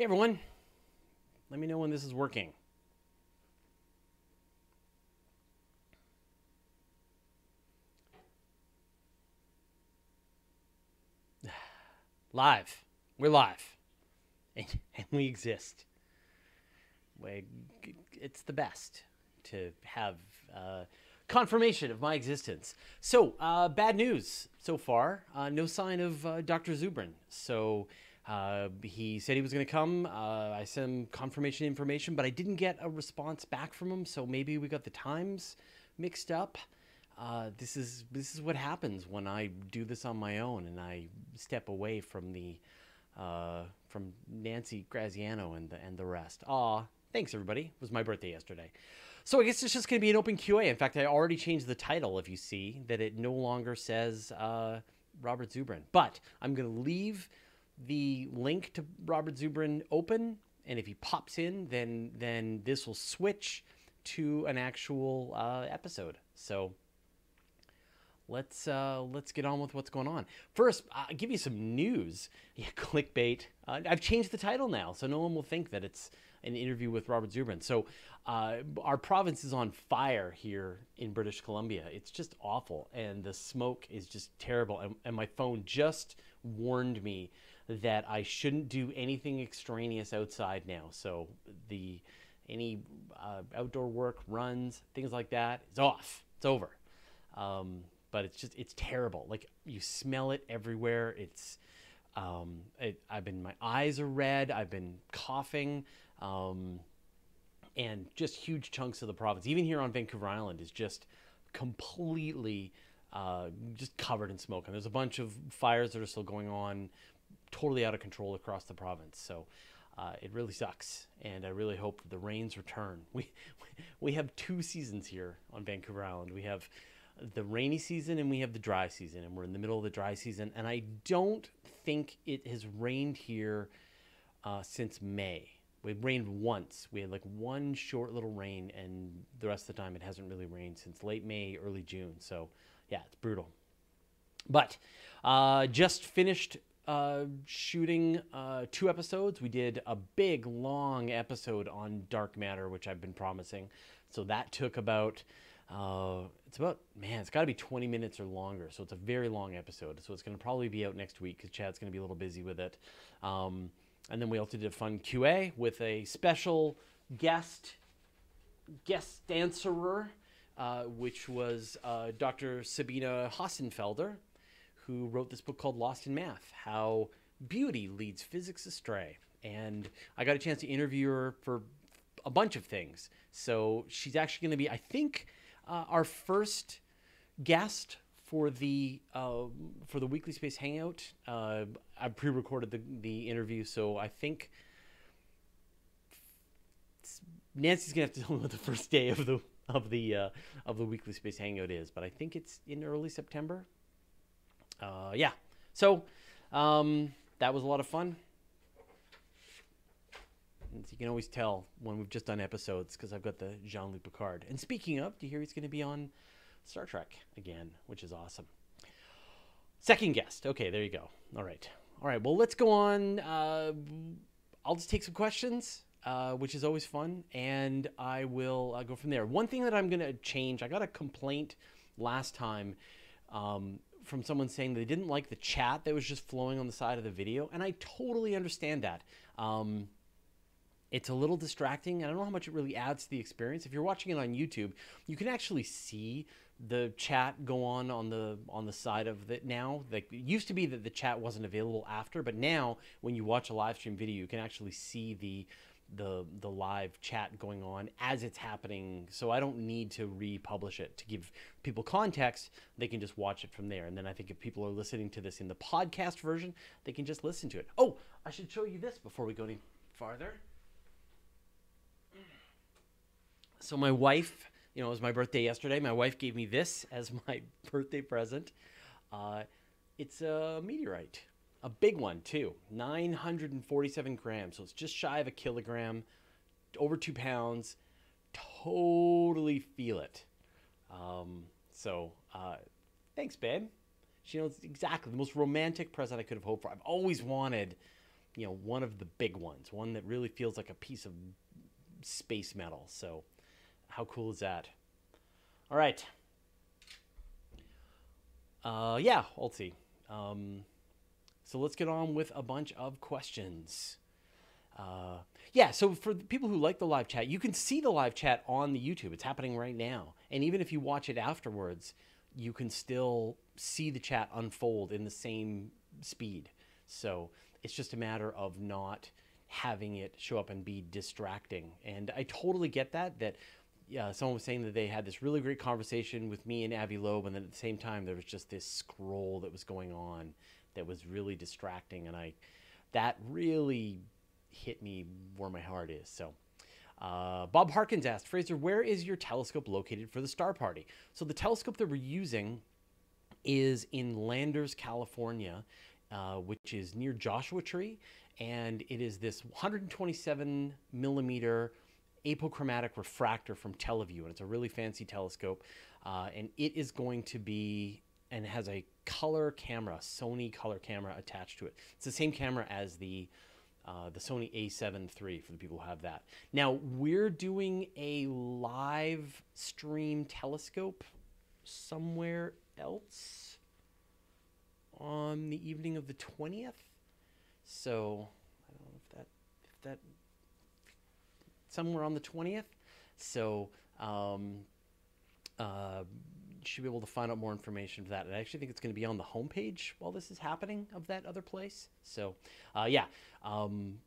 Hey everyone, let me know when this is working. Live. We're live. And, and we exist. We, it's the best to have uh, confirmation of my existence. So, uh, bad news so far. Uh, no sign of uh, Dr. Zubrin. So, uh, he said he was going to come. Uh, I sent him confirmation information, but I didn't get a response back from him. So maybe we got the times mixed up. Uh, this is this is what happens when I do this on my own and I step away from the uh, from Nancy Graziano and the and the rest. Aw, thanks everybody. It was my birthday yesterday. So I guess it's just going to be an open QA. In fact, I already changed the title. If you see that, it no longer says uh, Robert Zubrin. But I'm going to leave the link to Robert Zubrin open, and if he pops in, then then this will switch to an actual uh, episode. So let's uh, let's get on with what's going on. First, I'll give you some news. Yeah, clickbait. Uh, I've changed the title now, so no one will think that it's an interview with Robert Zubrin. So uh, our province is on fire here in British Columbia. It's just awful, and the smoke is just terrible. And, and my phone just warned me that I shouldn't do anything extraneous outside now. So the any uh, outdoor work, runs, things like that is off. It's over. Um, but it's just it's terrible. Like you smell it everywhere. It's um, it, I've been my eyes are red. I've been coughing. Um, and just huge chunks of the province, even here on Vancouver Island, is just completely uh, just covered in smoke. And there's a bunch of fires that are still going on totally out of control across the province. So uh, it really sucks, and I really hope the rains return. We we have two seasons here on Vancouver Island. We have the rainy season and we have the dry season, and we're in the middle of the dry season. And I don't think it has rained here uh, since May. It rained once. We had like one short little rain, and the rest of the time it hasn't really rained since late May, early June. So yeah, it's brutal. But uh, just finished uh, shooting uh, two episodes. We did a big, long episode on dark matter, which I've been promising. So that took about, uh, it's about, man, it's got to be 20 minutes or longer. So it's a very long episode. So it's going to probably be out next week because Chad's going to be a little busy with it. Um, and then we also did a fun QA with a special guest, guest dancerer, uh, which was uh, Dr. Sabine Hossenfelder who wrote this book called Lost in Math How Beauty Leads Physics Astray. And I got a chance to interview her for a bunch of things. So she's actually going to be, I think, uh, our first guest for the uh, for the weekly space hangout. Uh, I pre-recorded the the interview, so I think Nancy's gonna have to tell me what the first day of the of the uh, of the weekly space hangout is. But I think it's in early September uh, yeah. So um, that was a lot of fun. You can always tell when we've just done episodes because I've got the Jean Luc Picard. And speaking of, do you hear he's going to be on Star Trek again, which is awesome. Second guest. Okay, there you go. All right. All right. Well, let's go on. Uh, I'll just take some questions, uh, which is always fun, and I will uh, go from there. One thing that I'm going to change I got a complaint last time. Um, from someone saying they didn't like the chat that was just flowing on the side of the video, and I totally understand that. Um, it's a little distracting. I don't know how much it really adds to the experience. If you're watching it on YouTube, you can actually see the chat go on on the on the side of it now. Like it used to be that the chat wasn't available after, but now when you watch a live stream video, you can actually see the the the live chat going on as it's happening. So i don't need to republish it to give people context. They can just watch it from there. And then i think if people are listening to this in the podcast version they can just listen to it. Oh i should show you this before we go any farther. So my wife you know it was my birthday yesterday. My wife gave me this as my birthday present. Uh, it's a meteorite a big one too 947 grams so it's just shy of a kilogram over two pounds totally feel it um, so uh, thanks babe she knows exactly the most romantic present i could have hoped for i've always wanted you know, one of the big ones, one that really feels like a piece of space metal. So, how cool is that? All right. Uh, yeah, see. Um, so let's get on with a bunch of questions. Uh, yeah, so for the people who like the live chat, you can see the live chat on the YouTube. It's happening right now. And even if you watch it afterwards, you can still see the chat unfold in the same speed. So it's just a matter of not having it show up and be distracting. And I totally get that, that yeah, someone was saying that they had this really great conversation with me and Avi Loeb, and then at the same time there was just this scroll that was going on that was really distracting, and I that really hit me where my heart is. So. Uh, Bob Harkins asked, Fraser, where is your telescope located for the star party? So the telescope that we're using is in Landers, California, uh, which is near Joshua Tree, and it is this 127 millimeter apochromatic refractor from Televue, and it's a really fancy telescope. Uh, and it is going to be and has a color camera, Sony color camera attached to it. It's the same camera as the uh, the Sony A7 III for the people who have that. Now we're doing a live stream telescope somewhere else on the evening of the 20th. So I don't know if that if that somewhere on the 20th. So um, uh, should be able to find out more information for that. And I actually think it's going to be on the homepage while this is happening of that other place. So uh, yeah, um,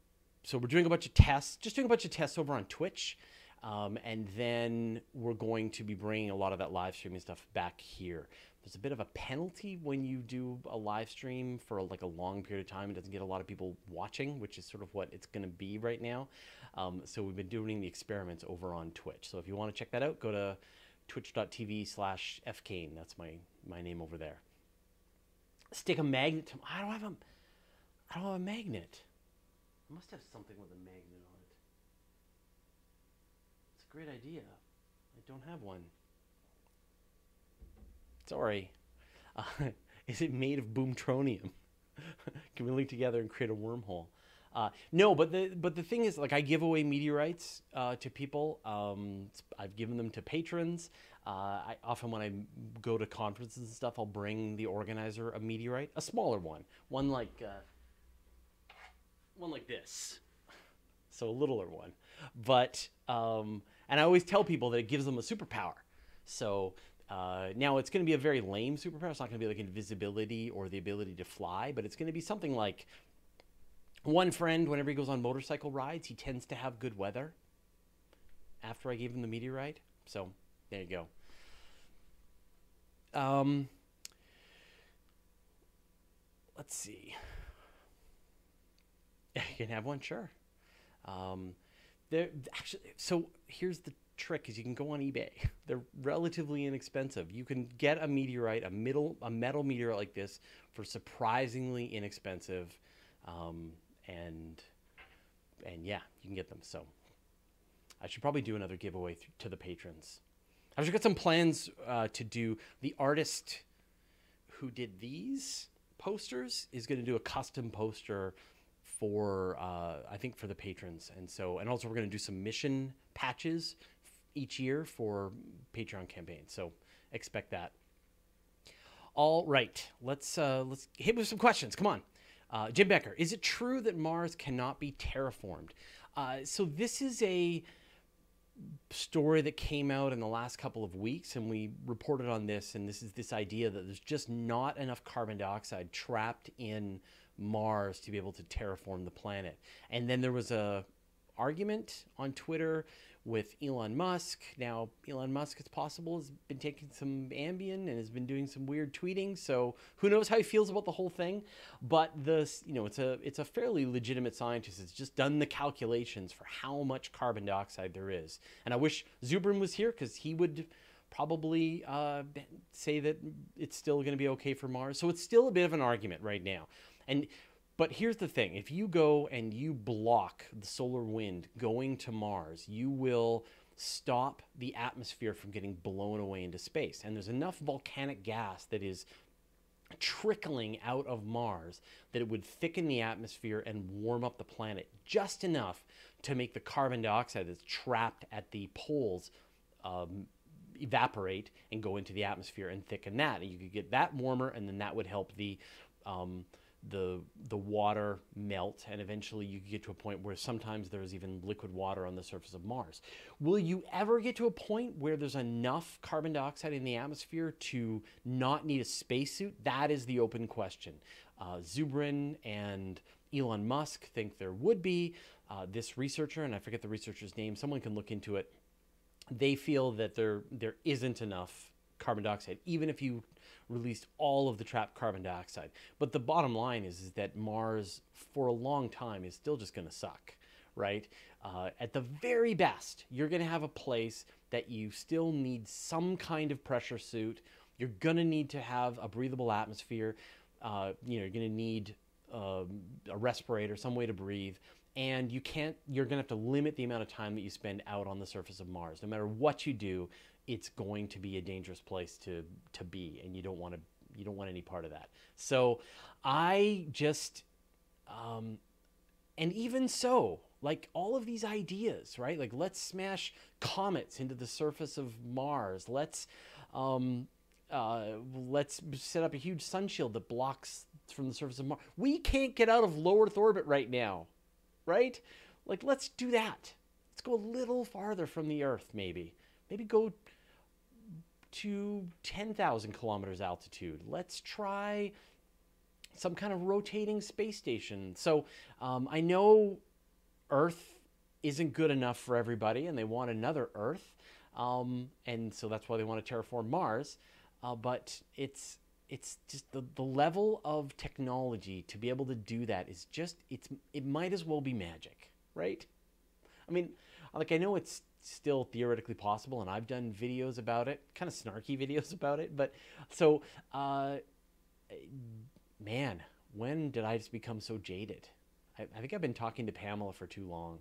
so we're doing a bunch of tests, just doing a bunch of tests over on Twitch. Um, and then we're going to be bringing a lot of that live streaming stuff back here. There's a bit of a penalty when you do a live stream for like a long period of time. It doesn't get a lot of people watching, which is sort of what it's going to be right now. Um, so we've been doing the experiments over on Twitch. So if you want to check that out, go to twitch.tv slash fcain. That's my, my name over there. Stick a magnet to, I don't have a, I don't have a magnet. I must have something with a magnet on it. It's a great idea. I don't have one. Sorry. Uh, is it made of boomtronium? Can we link together and create a wormhole? Uh, no, but the but the thing is, like, I give away meteorites uh, to people. Um, I've given them to patrons. Uh, I often when I go to conferences and stuff, I'll bring the organizer a meteorite, a smaller one, one like uh, one like this, so a littler one. But um, and I always tell people that it gives them a superpower. So uh, now it's going to be a very lame superpower. It's not going to be like invisibility or the ability to fly, but it's going to be something like one friend, whenever he goes on motorcycle rides, he tends to have good weather. After I gave him the meteorite, so there you go. Um, let's see. You can have one, sure. Um, there actually. So here's the trick: is you can go on eBay. They're relatively inexpensive. You can get a meteorite, a middle, a metal meteorite like this, for surprisingly inexpensive. Um, and and yeah, you can get them. So I should probably do another giveaway th- to the patrons. I've got some plans uh, to do. The artist who did these posters is going to do a custom poster for uh, I think for the patrons, and so and also we're going to do some mission patches each year for Patreon campaigns. So expect that. All right, let's uh, let's hit with some questions. Come on. Uh, Jim Becker, is it true that Mars cannot be terraformed? Uh, so this is a story that came out in the last couple of weeks, and we reported on this. And this is this idea that there's just not enough carbon dioxide trapped in Mars to be able to terraform the planet. And then there was a argument on Twitter with Elon Musk. Now, Elon Musk, it's possible, has been taking some Ambien and has been doing some weird tweeting. So who knows how he feels about the whole thing? But the you know it's a it's a fairly legitimate scientist. It's just done the calculations for how much carbon dioxide there is. And I wish Zubrin was here because he would probably uh, say that it's still going to be okay for Mars. So it's still a bit of an argument right now. And but here's the thing if you go and you block the solar wind going to Mars, you will stop the atmosphere from getting blown away into space. And there's enough volcanic gas that is trickling out of Mars that it would thicken the atmosphere and warm up the planet just enough to make the carbon dioxide that's trapped at the poles um, evaporate and go into the atmosphere and thicken that. And you could get that warmer, and then that would help the um, the the water melt, and eventually you get to a point where sometimes there's even liquid water on the surface of Mars. Will you ever get to a point where there's enough carbon dioxide in the atmosphere to not need a spacesuit? That is the open question. Uh, Zubrin and Elon Musk think there would be. Uh, this researcher, and I forget the researcher's name, someone can look into it. They feel that there there isn't enough carbon dioxide, even if you released all of the trapped carbon dioxide. But the bottom line is, is that Mars, for a long time, is still just going to suck, right? Uh, at the very best, you're going to have a place that you still need some kind of pressure suit. You're going to need to have a breathable atmosphere. Uh, you know, you're going to need um, a respirator, some way to breathe. And you can't, you're going to have to limit the amount of time that you spend out on the surface of Mars. No matter what you do, it's going to be a dangerous place to to be and you don't want to you don't want any part of that so i just um and even so like all of these ideas right like let's smash comets into the surface of mars let's um uh, let's set up a huge sun shield that blocks from the surface of Mars. We can't get out of low Earth orbit right now, right? Like, let's do that. Let's go a little farther from the Earth, maybe. Maybe go to 10,000 kilometers altitude. Let's try some kind of rotating space station. So um, I know Earth isn't good enough for everybody, and they want another Earth, um, and so that's why they want to terraform Mars. Uh, but it's it's just the, the level of technology to be able to do that is just it's it might as well be magic, right? I mean, like I know it's still theoretically possible, and I've done videos about it, kind of snarky videos about it. But so, uh, man, when did I just become so jaded? I, I think I've been talking to Pamela for too long.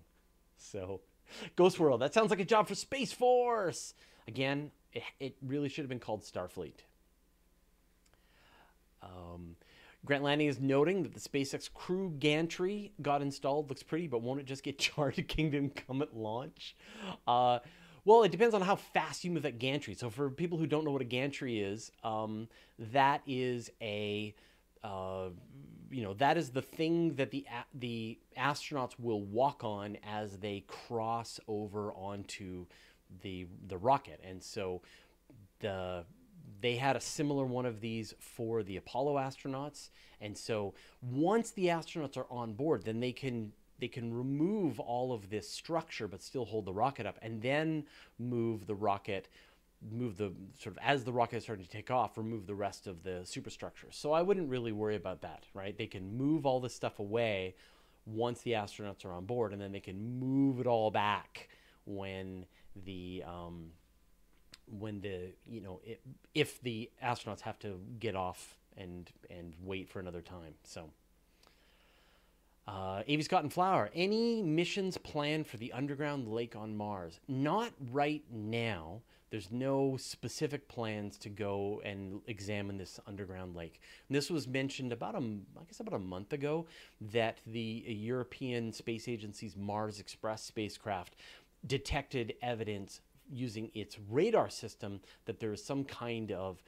So, Ghost World, that sounds like a job for Space Force. Again, it, it really should have been called Starfleet. Um, Grant Landing is noting that the SpaceX Crew gantry got installed. Looks pretty, but won't it just get charred Kingdom Come at launch? Uh, well, it depends on how fast you move that gantry. So, for people who don't know what a gantry is, um, that is a uh, you know that is the thing that the the astronauts will walk on as they cross over onto the the rocket, and so the they had a similar one of these for the Apollo astronauts. And so once the astronauts are on board, then they can they can remove all of this structure but still hold the rocket up and then move the rocket move the sort of as the rocket is starting to take off remove the rest of the superstructure so i wouldn't really worry about that right they can move all this stuff away once the astronauts are on board and then they can move it all back when the um, when the you know it, if the astronauts have to get off and and wait for another time. So. Uh, Avi Scott and Flower, any missions planned for the underground lake on Mars? Not right now. There's no specific plans to go and examine this underground lake. And this was mentioned about a, I guess about a month ago, that the European Space Agency's Mars Express spacecraft detected evidence using its radar system that there is some kind of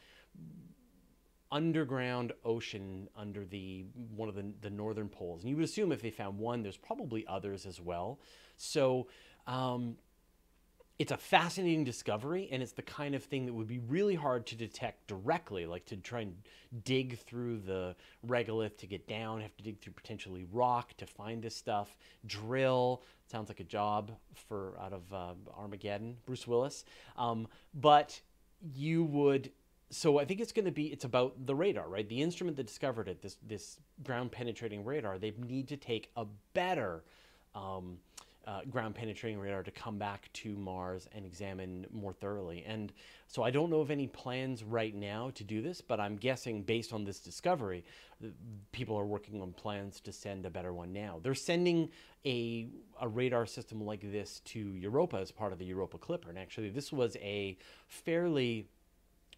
underground ocean under the one of the, the northern poles. And you would assume if they found one there's probably others as well. So um, it's a fascinating discovery and it's the kind of thing that would be really hard to detect directly like to try and dig through the regolith to get down have to dig through potentially rock to find this stuff drill sounds like a job for out of uh, armageddon bruce willis. Um, but you would so i think it's going to be it's about the radar right? The instrument that discovered it this this ground penetrating radar they need to take a better um, uh, ground penetrating radar to come back to Mars and examine more thoroughly. And so I don't know of any plans right now to do this, but I'm guessing based on this discovery, people are working on plans to send a better one now. They're sending a, a radar system like this to Europa as part of the Europa Clipper. And actually, this was a fairly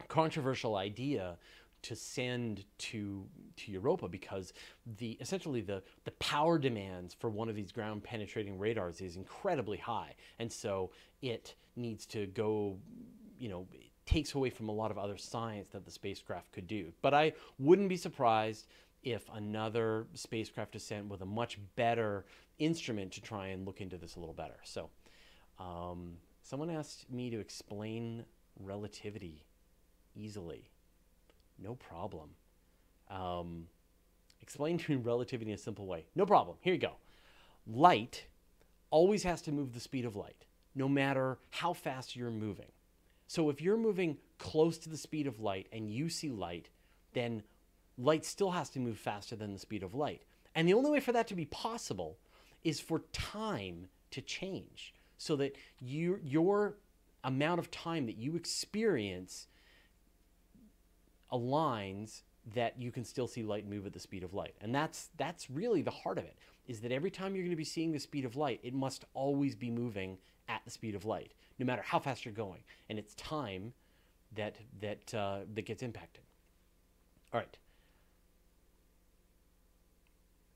controversial idea to send to to Europa because the essentially the the power demands for one of these ground penetrating radars is incredibly high, and so it needs to go, you know, it takes away from a lot of other science that the spacecraft could do. But I wouldn't be surprised if another spacecraft is sent with a much better instrument to try and look into this a little better. So, um, someone asked me to explain relativity easily. No problem. Um, explain to me relativity in a simple way. No problem. Here you go. Light always has to move the speed of light, no matter how fast you're moving. So if you're moving close to the speed of light and you see light, then light still has to move faster than the speed of light. And the only way for that to be possible is for time to change so that you, your amount of time that you experience aligns that you can still see light move at the speed of light. And that's that's really the heart of it is that every time you're going to be seeing the speed of light, it must always be moving at the speed of light, no matter how fast you're going. And it's time that that uh, that gets impacted. All right.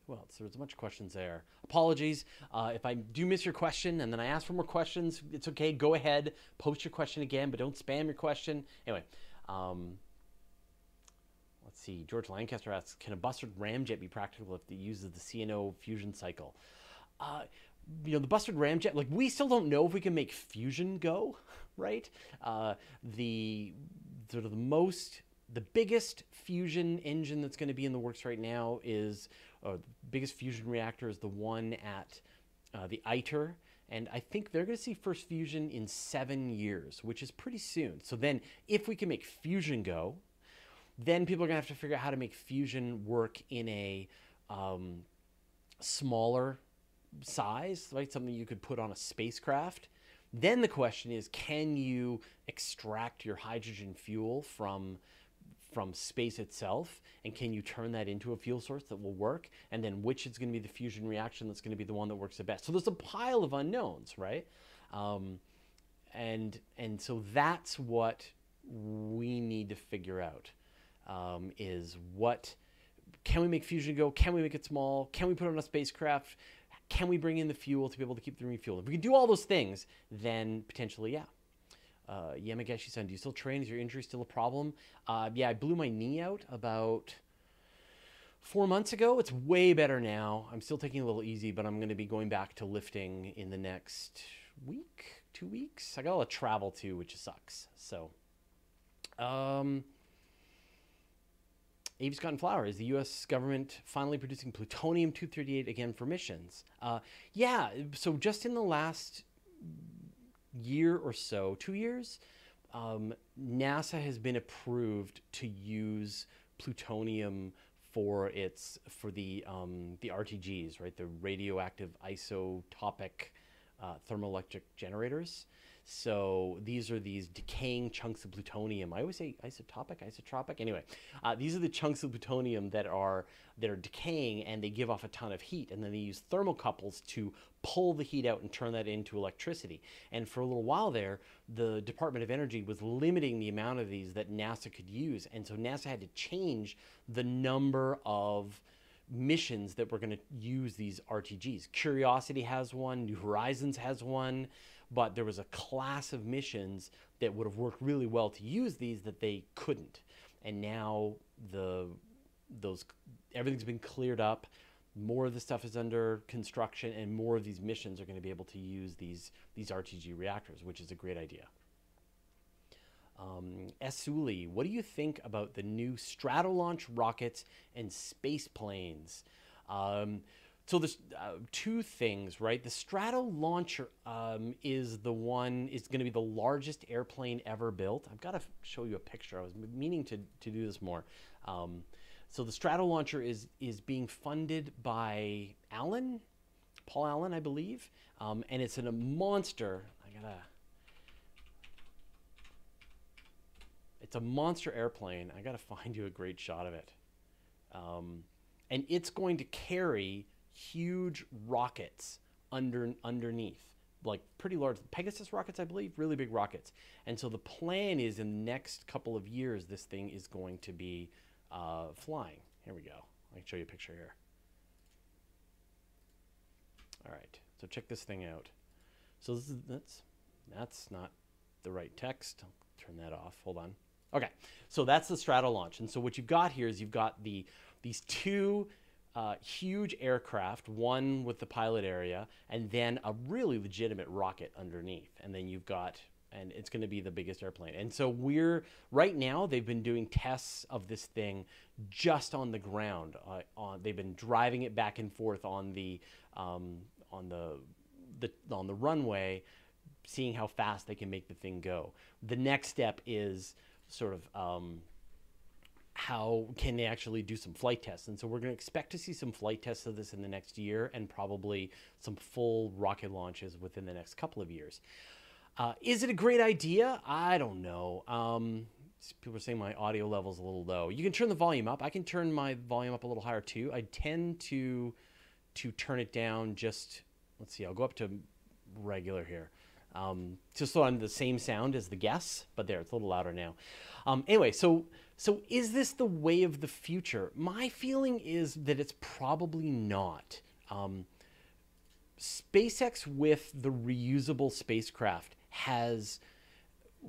Well, so there's a bunch of questions there. Apologies uh, if I do miss your question and then I ask for more questions. It's okay. Go ahead, post your question again, but don't spam your question. Anyway, um, let's see. George Lancaster asks, "Can a Bussard ramjet be practical if it uses the CNO fusion cycle?" Uh, you know, the Bussard ramjet. Like we still don't know if we can make fusion go, right? Uh, the sort of the most, the biggest fusion engine that's going to be in the works right now is uh, the biggest fusion reactor is the one at uh, the ITER. And I think they're going to see first fusion in seven years, which is pretty soon. So then, if we can make fusion go, then people are going to have to figure out how to make fusion work in a um, smaller size, right? Something you could put on a spacecraft. Then the question is, can you extract your hydrogen fuel from from space itself? And can you turn that into a fuel source that will work? And then which is going to be the fusion reaction that's going to be the one that works the best? So there's a pile of unknowns right? Um, and and so that's what we need to figure out um, is what can we make fusion go can we make it small can we put on a spacecraft can we bring in the fuel to be able to keep the refuel if we can do all those things then potentially yeah uh, Yamageshi-san, do you still train? Is your injury still a problem? Uh, yeah, I blew my knee out about four months ago. It's way better now. I'm still taking a little easy, but I'm going to be going back to lifting in the next week, two weeks. I got a lot of travel too, which sucks. So, um, Avis Cotton Flower, is the U.S. government finally producing plutonium 238 again for missions? Uh, yeah, so just in the last year or so, two years, um, NASA has been approved to use plutonium for its for the um, the RTGs, right? The radioactive isotopic uh, thermoelectric generators. So these are these decaying chunks of plutonium. I always say isotopic, isotropic. Anyway, uh, these are the chunks of plutonium that are that are decaying and they give off a ton of heat. And then they use thermocouples to pull the heat out and turn that into electricity. And for a little while there, the Department of Energy was limiting the amount of these that NASA could use. And so NASA had to change the number of missions that were going to use these RTGs. Curiosity has one, New Horizons has one but there was a class of missions that would have worked really well to use these that they couldn't. And now the those everything's been cleared up. More of the stuff is under construction, and more of these missions are going to be able to use these these RTG reactors, which is a great idea. Um, Esuli, what do you think about the new Stratolaunch rockets and space planes? Um, so there's uh, two things, right? The Stratolauncher um, is the one is going to be the largest airplane ever built. I've got to show you a picture. I was meaning to to do this more. Um, so the Stratolauncher is is being funded by Allen, Paul Allen, I believe, um, and it's a monster. I gotta. It's a monster airplane. I gotta find you a great shot of it, um, and it's going to carry huge rockets under underneath like pretty large Pegasus rockets, I believe, really big rockets. And so the plan is in the next couple of years, this thing is going to be uh, flying. Here we go. I can show you a picture here. All right, so check this thing out. So this is that's that's not the right text. I'll turn that off. Hold on. Okay, so that's the strato launch. and so what you've got here is you've got the these two uh, huge aircraft, one with the pilot area, and then a really legitimate rocket underneath, and then you've got and it's going to be the biggest airplane. And so we're right now they've been doing tests of this thing just on the ground. Uh, on they've been driving it back and forth on the um, on the, the on the runway, seeing how fast they can make the thing go. The next step is sort of um, how can they actually do some flight tests? And so we're going to expect to see some flight tests of this in the next year, and probably some full rocket launches within the next couple of years. Uh, is it a great idea? I don't know. Um, people are saying my audio level is a little low. You can turn the volume up. I can turn my volume up a little higher too. I tend to to turn it down just. Let's see. I'll go up to regular here. Um, just so I'm the same sound as the guests, but there, it's a little louder now. Um, anyway, so so is this the way of the future? My feeling is that it's probably not. Um, SpaceX with the reusable spacecraft has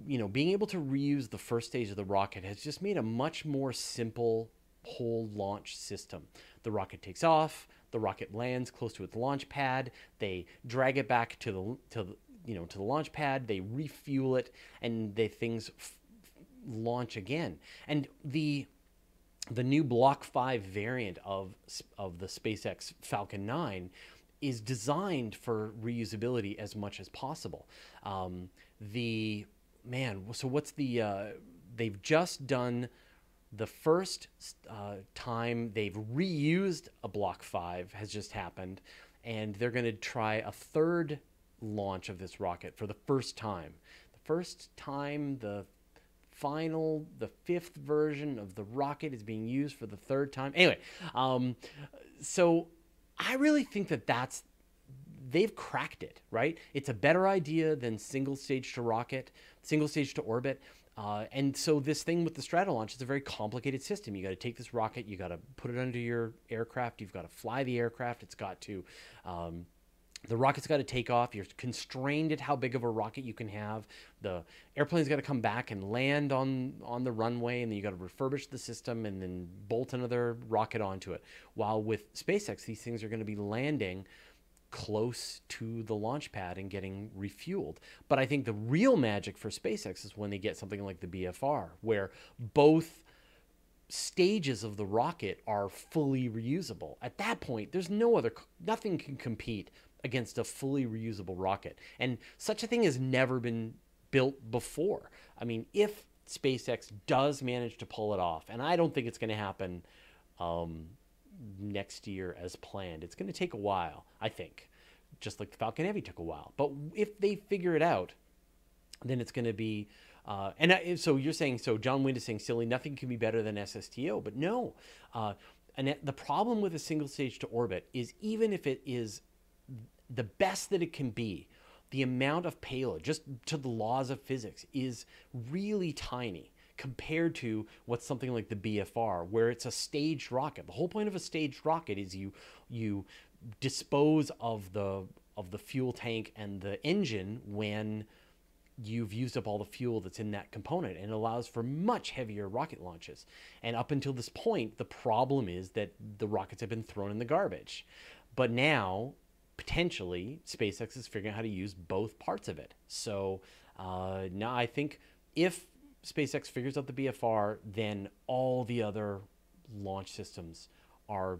you know being able to reuse the first stage of the rocket has just made a much more simple whole launch system the rocket takes off the rocket lands close to its launch pad they drag it back to the to the, you know to the launch pad they refuel it and the things launch again and the the new block 5 variant of of the SpaceX Falcon 9 is designed for reusability as much as possible. Um, the man, so what's the? Uh, they've just done the first uh, time they've reused a Block Five has just happened, and they're going to try a third launch of this rocket for the first time. The first time the final, the fifth version of the rocket is being used for the third time. Anyway, um, so I really think that that's they've cracked it, right? It's a better idea than single stage to rocket, single stage to orbit. Uh, and so this thing with the Stratolaunch is a very complicated system. You got to take this rocket, you got to put it under your aircraft, you've got to fly the aircraft. It's got to um, the rocket's got to take off. You're constrained at how big of a rocket you can have. The airplane's got to come back and land on on the runway, and then you got to refurbish the system and then bolt another rocket onto it. While with SpaceX, these things are going to be landing close to the launch pad and getting refueled. But I think the real magic for SpaceX is when they get something like the BFR, where both stages of the rocket are fully reusable. At that point, there's no other, nothing can compete against a fully reusable rocket. And such a thing has never been built before. I mean, if SpaceX does manage to pull it off, and I don't think it's going to happen um, next year as planned, it's going to take a while, I think, just like the Falcon Heavy took a while. But if they figure it out, then it's going to be. Uh, and I, so you're saying, so John Wind is saying, silly, nothing can be better than SSTO. But no. Uh, and the problem with a single stage to orbit is even if it is the best that it can be, the amount of payload, just to the laws of physics, is really tiny compared to what's something like the BFR, where it's a staged rocket. The whole point of a staged rocket is you you dispose of the of the fuel tank and the engine when you've used up all the fuel that's in that component and it allows for much heavier rocket launches. And up until this point, the problem is that the rockets have been thrown in the garbage. But now potentially SpaceX is figuring out how to use both parts of it. So uh, now I think if SpaceX figures out the BFR, then all the other launch systems are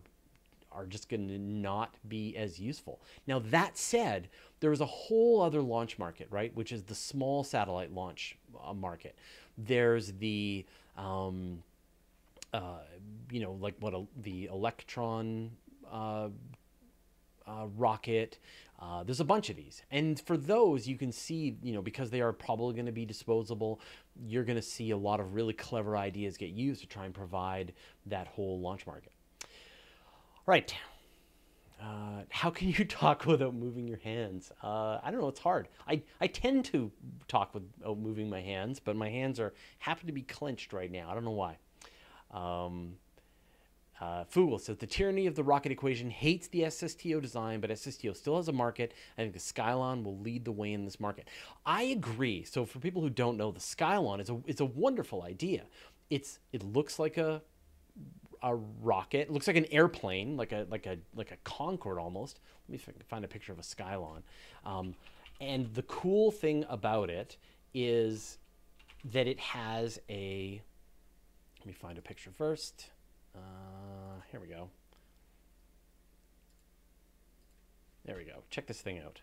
are just going to not be as useful. Now that said, there is a whole other launch market, right, which is the small satellite launch uh, market. There's the um, uh, you know, like what a, the Electron uh, uh, rocket. Uh, there's a bunch of these. And for those, you can see, you know, because they are probably going to be disposable, you're going to see a lot of really clever ideas get used to try and provide that whole launch market. Right. Uh, how can you talk without moving your hands? Uh, I don't know. It's hard. I, I tend to talk without moving my hands, but my hands are happen to be clenched right now. I don't know why. Um, uh, Fugel says the tyranny of the rocket equation hates the SSTO design, but SSTO still has a market. I think the Skylon will lead the way in this market. I agree. So for people who don't know, the Skylon is a it's a wonderful idea. It's it looks like a a rocket. It looks like an airplane, like a like a like a Concorde almost. Let me find a picture of a Skylon. Um, and the cool thing about it is that it has a. Let me find a picture first. Uh, here we go. There we go. Check this thing out.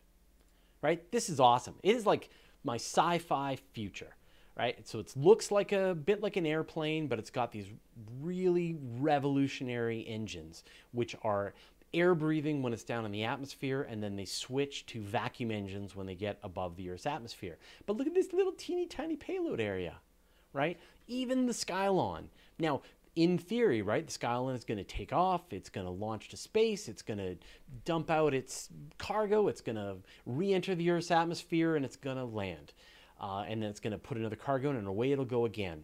Right? This is awesome. It is like my sci-fi future right? So it looks like a bit like an airplane, but it's got these really revolutionary engines, which are air breathing when it's down in the atmosphere, and then they switch to vacuum engines when they get above the Earth's atmosphere. But look at this little teeny tiny payload area, right? Even the Skylon. Now, in theory, right, the Skylon is going to take off, it's going to launch to space, it's going to dump out its cargo, it's going to re enter the Earth's atmosphere, and it's going to land uh, and then it's going to put another cargo in, and away it'll go again,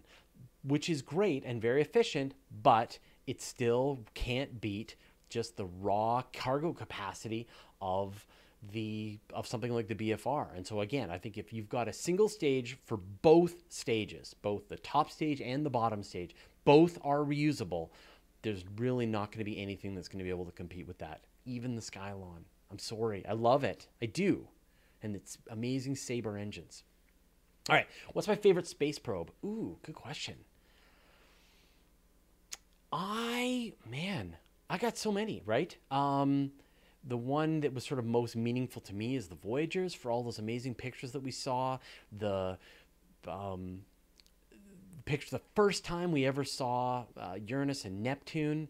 which is great and very efficient, but it still can't beat just the raw cargo capacity of the of something like the BFR. And so again, I think if you've got a single stage for both stages, both the top stage and the bottom stage, both are reusable, there's really not going to be anything that's going to be able to compete with that. Even the Skylon. I'm sorry. I love it. I do. And it's amazing Sabre engines. All right, what's my favorite space probe? Ooh, good question. I man, I got so many, right? Um, the one that was sort of most meaningful to me is the Voyagers for all those amazing pictures that we saw. The um, picture, the first time we ever saw uh, Uranus and Neptune,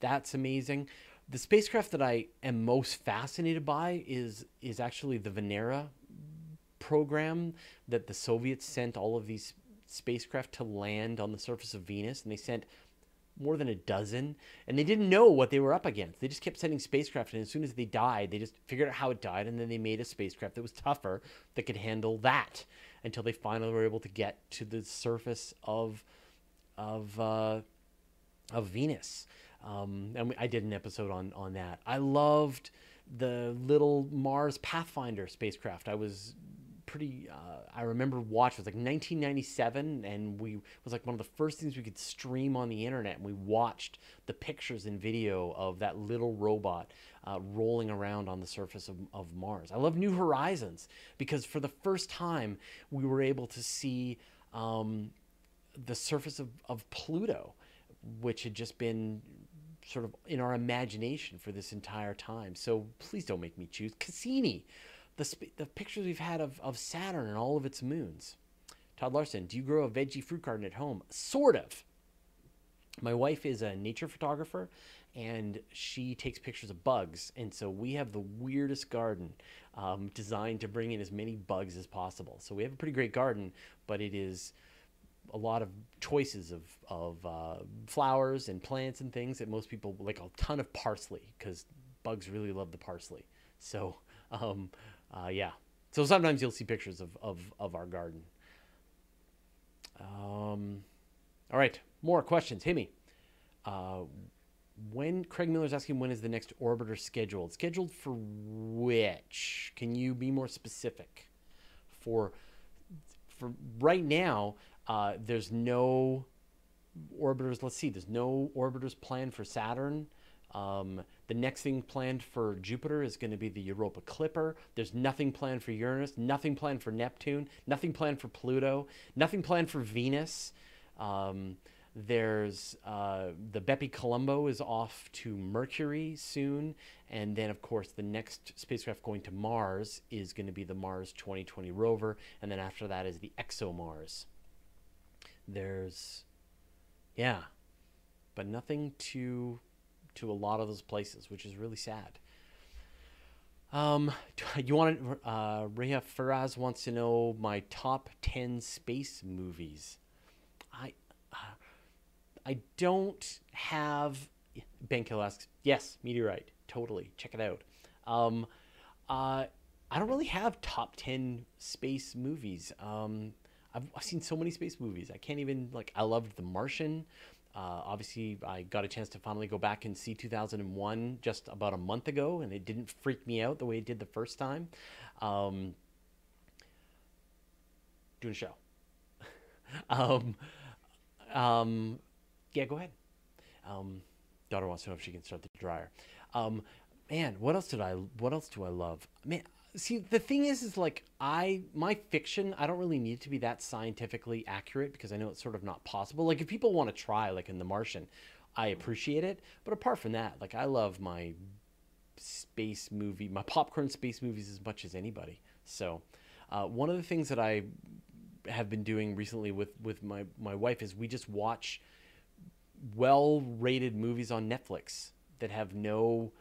that's amazing. The spacecraft that I am most fascinated by is is actually the Venera program that the Soviets sent all of these spacecraft to land on the surface of Venus, and they sent more than a dozen, and they didn't know what they were up against. They just kept sending spacecraft, and as soon as they died, they just figured out how it died, and then they made a spacecraft that was tougher that could handle that until they finally were able to get to the surface of of uh, of Venus. Um, and I did an episode on on that. I loved the little Mars Pathfinder spacecraft. I was pretty. Uh, I remember watching. It was like 1997, and we was like one of the first things we could stream on the internet. And we watched the pictures and video of that little robot uh, rolling around on the surface of, of Mars. I love New Horizons because for the first time we were able to see um, the surface of, of Pluto, which had just been sort of in our imagination for this entire time. So please don't make me choose Cassini the, the pictures we've had of, of Saturn and all of its moons. Todd Larson, do you grow a veggie fruit garden at home? Sort of. My wife is a nature photographer and she takes pictures of bugs. And so we have the weirdest garden um, designed to bring in as many bugs as possible. So we have a pretty great garden, but it is a lot of choices of, of uh, flowers and plants and things that most people like a ton of parsley because bugs really love the parsley. So um, uh, yeah. So sometimes you'll see pictures of, of, of our garden. Um, all right, more questions. Hit me. Uh, when Craig Miller's asking when is the next orbiter scheduled? Scheduled for which? Can you be more specific? For for right now, uh, there's no orbiters. Let's see. There's no orbiters planned for Saturn. Um, the next thing planned for Jupiter is going to be the Europa Clipper. There's nothing planned for Uranus, nothing planned for Neptune, nothing planned for Pluto, nothing planned for Venus. Um, there's uh, the Bepi Colombo is off to Mercury soon, and then of course the next spacecraft going to Mars is going to be the Mars 2020 rover, and then after that is the ExoMars. There's, yeah, but nothing to to a lot of those places, which is really sad. Um, you want to, uh, Reha Faraz wants to know my top 10 space movies. I, uh, I don't have, Ben Kill asks, yes, Meteorite. totally. Check it out. Um, uh, I don't really have top 10 space movies. Um, I've, I've seen so many space movies. I can't even, like, I loved The Martian. Uh, obviously, I got a chance to finally go back and see 2001 just about a month ago, and it didn't freak me out the way it did the first time. Um, doing a show. um, um, yeah, go ahead. Um, daughter wants to know if she can start the dryer. Um, man, what else did I? What else do I love? Man, see, the thing is, is like I my fiction. I don't really need to be that scientifically accurate because I know it's sort of not possible. Like if people want to try, like in The Martian, I appreciate it. But apart from that, like I love my space movie, my popcorn space movies as much as anybody. So, uh, one of the things that I have been doing recently with with my my wife is we just watch well rated movies on Netflix that have no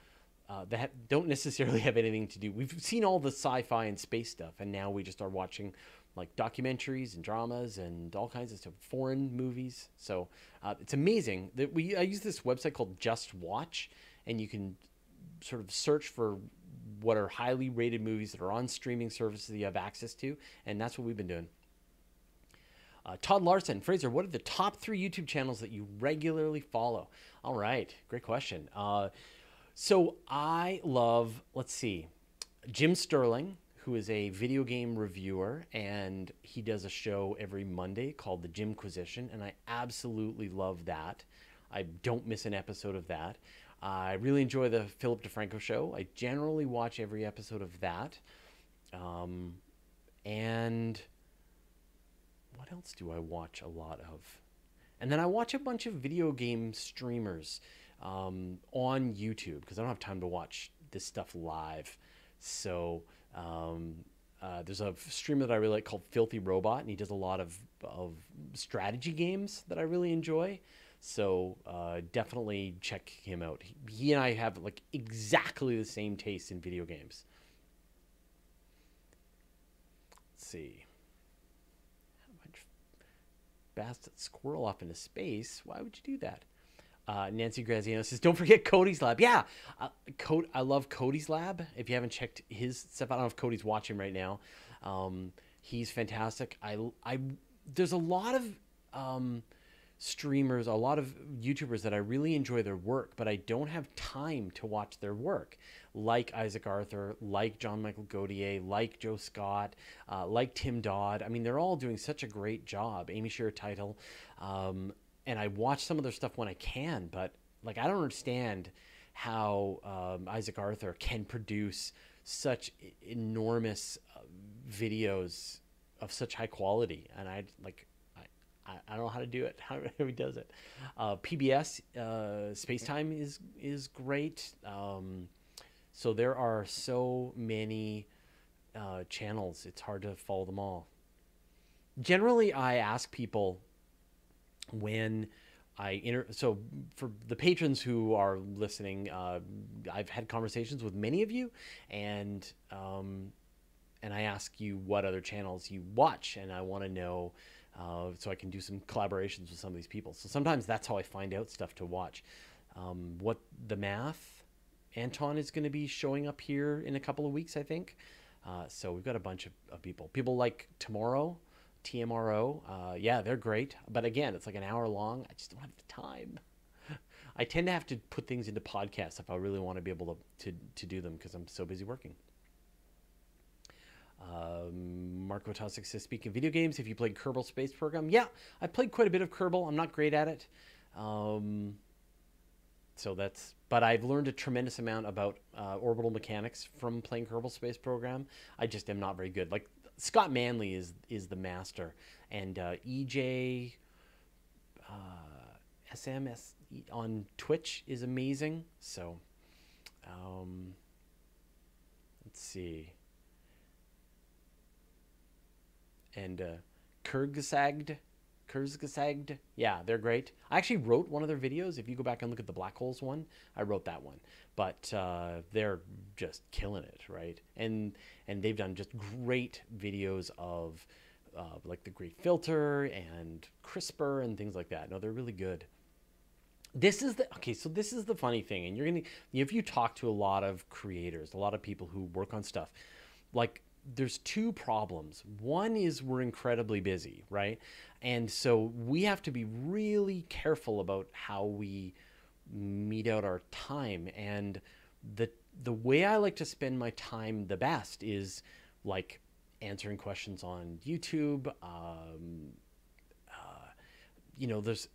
uh, that don't necessarily have anything to do. We've seen all the sci-fi and space stuff, and now we just are watching like documentaries and dramas and all kinds of stuff, foreign movies. So uh, it's amazing that we. I use this website called Just Watch, and you can sort of search for what are highly rated movies that are on streaming services that you have access to, and that's what we've been doing. Uh, Todd Larson, Fraser, what are the top three YouTube channels that you regularly follow? All right, great question. Uh, so I love, let's see, Jim Sterling, who is a video game reviewer, and he does a show every Monday called The Jimquisition, and I absolutely love that. I don't miss an episode of that. I really enjoy the Philip DeFranco show. I generally watch every episode of that. Um, and what else do I watch a lot of? And then I watch a bunch of video game streamers um, on YouTube because I don't have time to watch this stuff live. So um, uh, there's a streamer that I really like called Filthy Robot, and he does a lot of, of strategy games that I really enjoy. So uh, definitely check him out. He, he and I have like exactly the same taste in video games. Let's see How much bastard squirrel off into space. Why would you do that? Uh, Nancy Graziano says, "Don't forget Cody's Lab." Yeah, uh, Cody, I love Cody's Lab. If you haven't checked his stuff, I don't know if Cody's watching right now. Um, he's fantastic. I, I, there's a lot of um, streamers, a lot of YouTubers that I really enjoy their work, but I don't have time to watch their work. Like Isaac Arthur, like John Michael Godier, like Joe Scott, uh, like Tim Dodd. I mean, they're all doing such a great job. Amy Shira Teitel. Um, and I watch some of their stuff when I can, but like, I don't understand how um, Isaac Arthur can produce such enormous uh, videos of such high quality. And I like, I, I don't know how to do it. How he does it. Uh, PBS uh, Spacetime is is great. Um, so there are so many uh, channels. It's hard to follow them all. Generally, I ask people when I inter- so for the patrons who are listening, uh, I've had conversations with many of you, and um, and I ask you what other channels you watch, and I want to know uh, so I can do some collaborations with some of these people. So sometimes that's how I find out stuff to watch. Um, what the math, Anton is going to be showing up here in a couple of weeks, I think. Uh, so we've got a bunch of, of, people. People like Tomorrow, TMRO. Uh, yeah, they're great. But again, it's like an hour long. I just don't have the time. I tend to have to put things into podcasts if I really want to be able to, to, to do them because I'm so busy working. Um, Marco Tosic says, speaking of video games, have you played Kerbal Space Program, yeah, I played quite a bit of Kerbal. I'm not great at it. Um, so that's, but I've learned a tremendous amount about uh, orbital mechanics from playing Kerbal Space Program. I just am not very good. Like Scott Manley is is the master, and uh, EJ uh, SMS on Twitch is amazing. So, um, let's see. and uh, Kurzgesagt. Kurzgesagt. Yeah, they're great. I actually wrote one of their videos. If you go back and look at the Black Holes one, I wrote that one. But uh, they're just killing it, right? And and they've done just great videos of uh, like the Great Filter and CRISPR and things like that. No, they're really good. this is the okay so this is the funny thing and you're gonna if you talk to a lot of creators a lot of people who work on stuff like there's two problems one is we're incredibly busy right and so we have to be really careful about how we mete out our time and the the way i like to spend my time the best is like answering questions on youtube um, uh, you know there's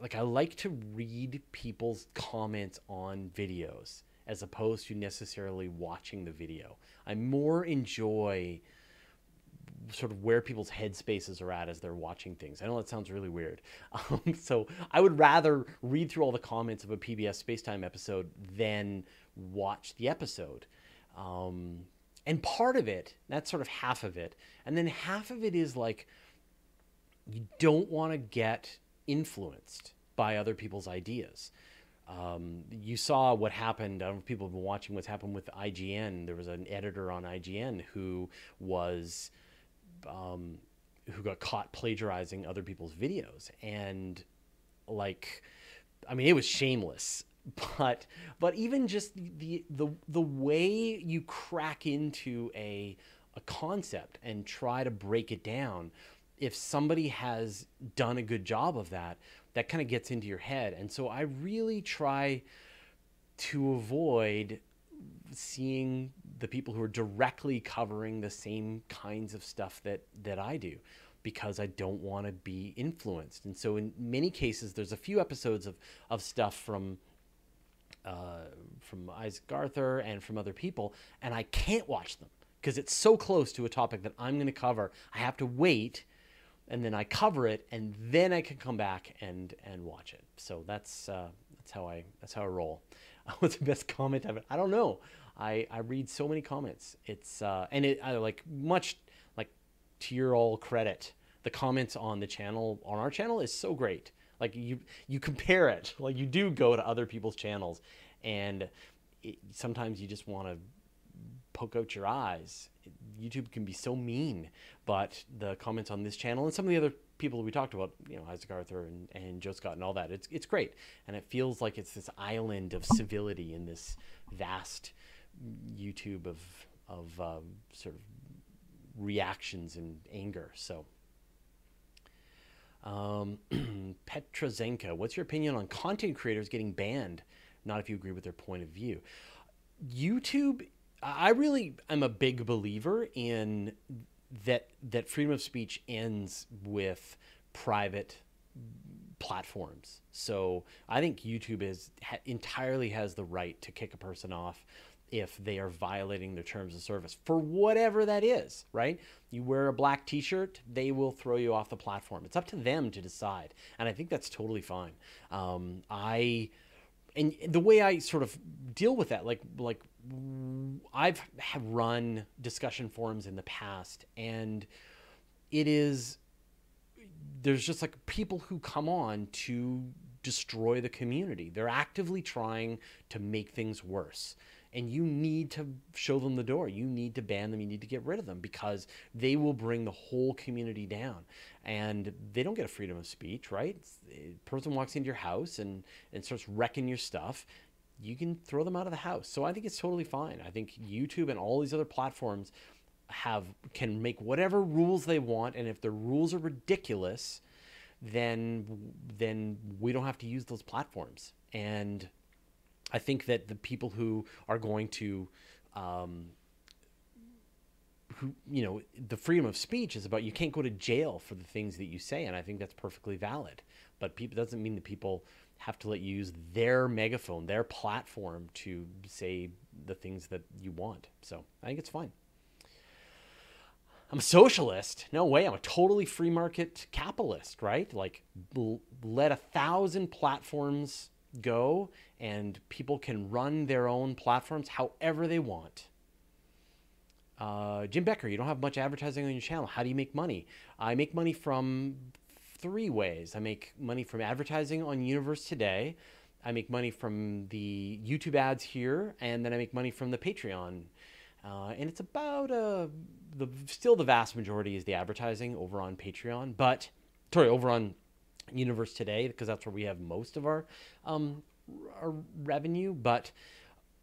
like I like to read people's comments on videos as opposed to necessarily watching the video. I more enjoy sort of where people's headspaces are at as they're watching things. I know that sounds really weird. Um, so I would rather read through all the comments of a PBS Spacetime episode than watch the episode. Um, and part of it, that's sort of half of it. And then half of it is like, you don't want to get influenced by other people's ideas. Um, you saw what happened. I don't know if people have been watching what's happened with IGN. There was an editor on IGN who was um, who got caught plagiarizing other people's videos, and like, I mean, it was shameless. But but even just the the the way you crack into a a concept and try to break it down if somebody has done a good job of that, that kind of gets into your head. And so I really try to avoid seeing the people who are directly covering the same kinds of stuff that that I do because I don't want to be influenced. And so in many cases there's a few episodes of of stuff from uh, from Isaac Arthur and from other people and I can't watch them because it's so close to a topic that I'm going to cover. I have to wait and then I cover it, and then I can come back and and watch it. So that's uh, that's how I that's how I roll. What's the best comment I've ever? I don't know. I I read so many comments. It's uh, and it I like much like to your all credit. The comments on the channel on our channel is so great. Like you you compare it. Like you do go to other people's channels, and it, sometimes you just want to poke out your eyes. YouTube can be so mean, but the comments on this channel and some of the other people we talked about, you know, Isaac Arthur and, and Joe Scott and all that, it's, it's great. And it feels like it's this island of civility in this vast YouTube of, of uh, sort of reactions and anger. So, um, what's your opinion on content creators getting banned? Not if you agree with their point of view. YouTube I really am a big believer in that that freedom of speech ends with private platforms. So I think YouTube is ha, entirely has the right to kick a person off if they are violating their terms of service for whatever that is, right? You wear a black t-shirt, they will throw you off the platform. It's up to them to decide. And I think that's totally fine. Um, I and the way I sort of deal with that, like like I've run discussion forums in the past, and it is there's just like people who come on to destroy the community. They're actively trying to make things worse. And you need to show them the door. You need to ban them. You need to get rid of them because they will bring the whole community down. And they don't get a freedom of speech, right? A person walks into your house and, and starts wrecking your stuff you can throw them out of the house. So I think it's totally fine. I think YouTube and all these other platforms have can make whatever rules they want, and if the rules are ridiculous, then then we don't have to use those platforms. And I think that the people who are going to um, who you know the freedom of speech is about you can't go to jail for the things that you say and i think that's perfectly valid but people doesn't mean that people have to let you use their megaphone, their platform to say the things that you want. So I think it's fine. I'm a socialist. No way. I'm a totally free market capitalist, right? Like, let a thousand platforms go and people can run their own platforms however they want. Uh, Jim Becker, you don't have much advertising on your channel. How do you make money? I make money from three ways. I make money from advertising on Universe Today. I make money from the YouTube ads here, and then I make money from the Patreon. Uh, and it's about uh, the still the vast majority is the advertising over on Patreon, but sorry, over on universe today because that's where we have most of our um, our revenue. But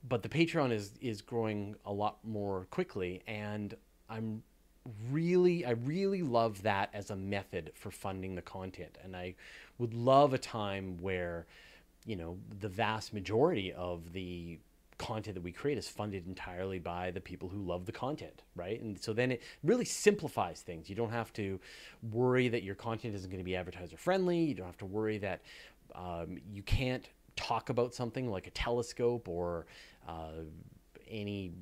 but the Patreon is is growing a lot more quickly, and I'm really I really love that as a method for funding the content, and I would love a time where you know the vast majority of the content that we create is funded entirely by the people who love the content, right? And so then it really simplifies things. You don't have to worry that your content isn't going to be advertiser friendly. You don't have to worry that um, you can't talk about something like a telescope or uh, any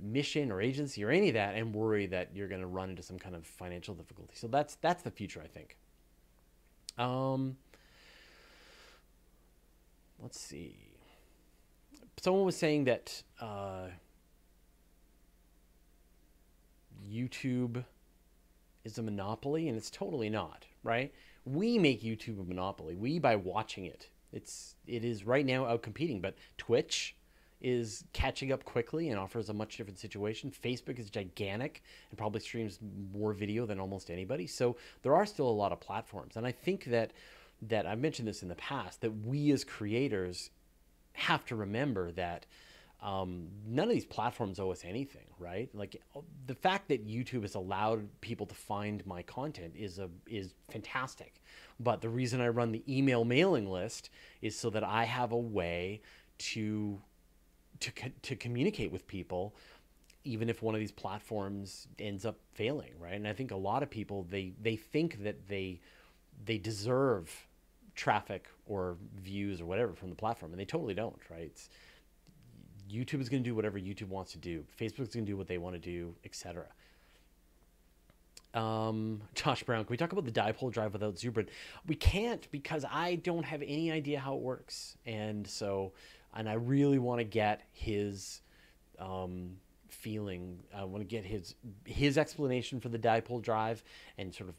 mission or agency or any of that and worry that you're going to run into some kind of financial difficulty. So that's that's the future, I think. Um, let's see. Someone was saying that uh, YouTube is a monopoly, and it's totally not, right? We make YouTube a monopoly. We by watching it. It's it is right now out competing, but Twitch is catching up quickly and offers a much different situation. Facebook is gigantic and probably streams more video than almost anybody. So there are still a lot of platforms, and I think that that I've mentioned this in the past that we as creators have to remember that um, none of these platforms owe us anything, right? Like the fact that YouTube has allowed people to find my content is a is fantastic. But the reason I run the email mailing list is so that I have a way to to to communicate with people even if one of these platforms ends up failing, right? And I think a lot of people they they think that they they deserve traffic or views or whatever from the platform, and they totally don't, right? It's, YouTube is going to do whatever YouTube wants to do. Facebook is going to do what they want to do, etc. Um, Josh Brown, can we talk about the dipole drive without Zubrin? We can't because I don't have any idea how it works, and so, and I really want to get his um, feeling. I want to get his his explanation for the dipole drive and sort of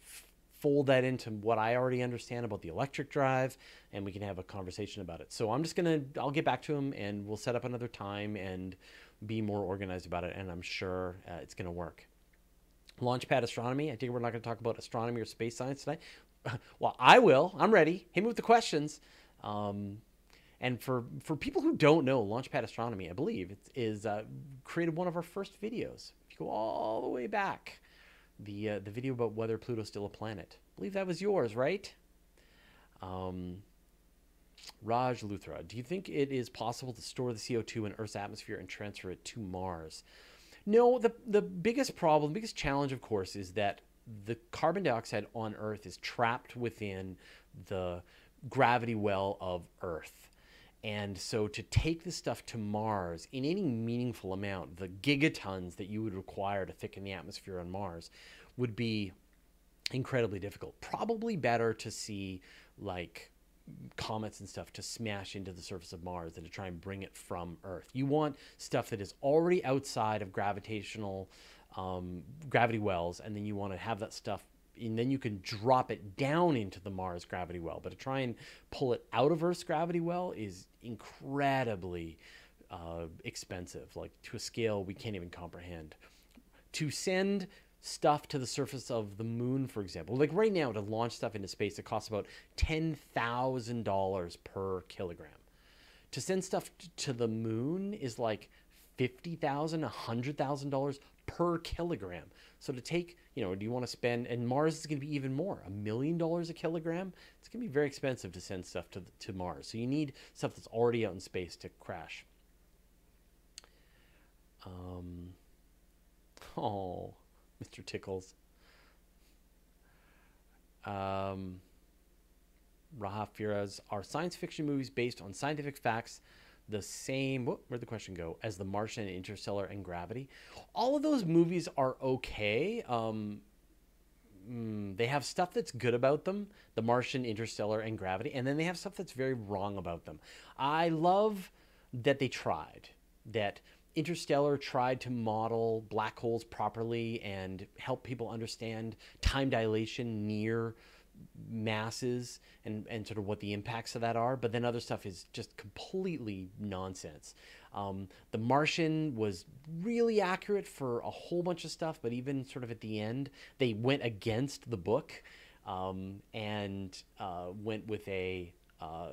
fold that into what I already understand about the electric drive, and we can have a conversation about it. So I'm just gonna, I'll get back to him, and we'll set up another time and be more organized about it, and I'm sure uh, it's gonna work. Launchpad astronomy. I think we're not gonna talk about astronomy or space science tonight. well, I will. I'm ready. Hit me with the questions. Um, and for, for people who don't know, Launchpad Astronomy, I believe, it is uh, created one of our first videos. If you go all the way back, the uh, the video about whether Pluto's still a planet. I believe that was yours, right? Um, Raj Luthra, do you think it is possible to store the CO2 in Earth's atmosphere and transfer it to Mars? No, the the biggest problem, the biggest challenge, of course, is that the carbon dioxide on Earth is trapped within the gravity well of Earth. And so to take this stuff to Mars in any meaningful amount, the gigatons that you would require to thicken the atmosphere on Mars would be incredibly difficult. Probably better to see like comets and stuff to smash into the surface of Mars than to try and bring it from Earth. You want stuff that is already outside of gravitational um, gravity wells, and then you want to have that stuff and then you can drop it down into the Mars gravity well. But to try and pull it out of Earth's gravity well is incredibly uh, expensive, like to a scale we can't even comprehend. To send stuff to the surface of the moon, for example, like right now to launch stuff into space, it costs about $10,000 per kilogram. To send stuff to the moon is like $50,000, $100,000 per kilogram. So to take, you know, do you want to spend, and Mars is going to be even more, a million dollars a kilogram? It's going to be very expensive to send stuff to, to Mars. So you need stuff that's already out in space to crash. Um, oh, Mr. Tickles. Um, Raha Firas, are science fiction movies based on scientific facts the same where'd the question go? As the martian interstellar and gravity. All of those movies are okay. Um, mm, they have stuff that's good about them the martian interstellar and gravity and then they have stuff that's very wrong about them. I love that they tried that interstellar tried to model black holes properly and help people understand time dilation near masses and, and sort of what the impacts of that are. But then other stuff is just completely nonsense. Um, the Martian was really accurate for a whole bunch of stuff, but even sort of at the end, they went against the book. um, and uh, went with a uh,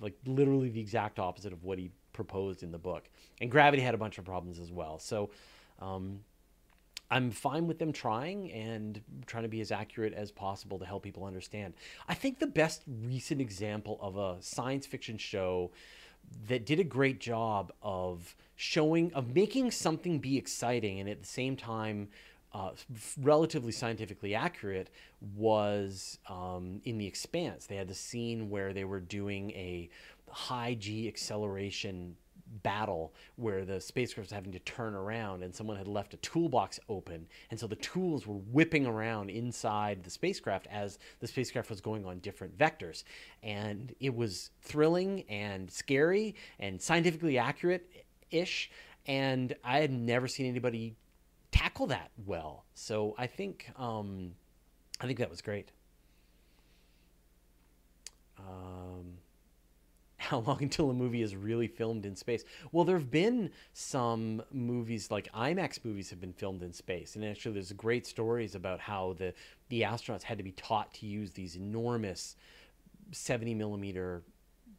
like literally the exact opposite of what he proposed in the book. And Gravity had a bunch of problems as well. So um, I'm fine with them trying and trying to be as accurate as possible to help people understand. I think the best recent example of a science fiction show that did a great job of showing of making something be exciting and at the same time uh, relatively scientifically accurate was um, in the expanse they had the scene where they were doing a high g acceleration battle where the spacecraft was having to turn around and someone had left a toolbox open. And so the tools were whipping around inside the spacecraft as the spacecraft was going on different vectors. And it was thrilling and scary and scientifically accurate ish and i had never seen anybody tackle that well. So i think um, i think that was great how long until a movie is really filmed in space? Well, there have been some movies like IMAX movies have been filmed in space, and actually, there's great stories about how the the astronauts had to be taught to use these enormous 70 millimeter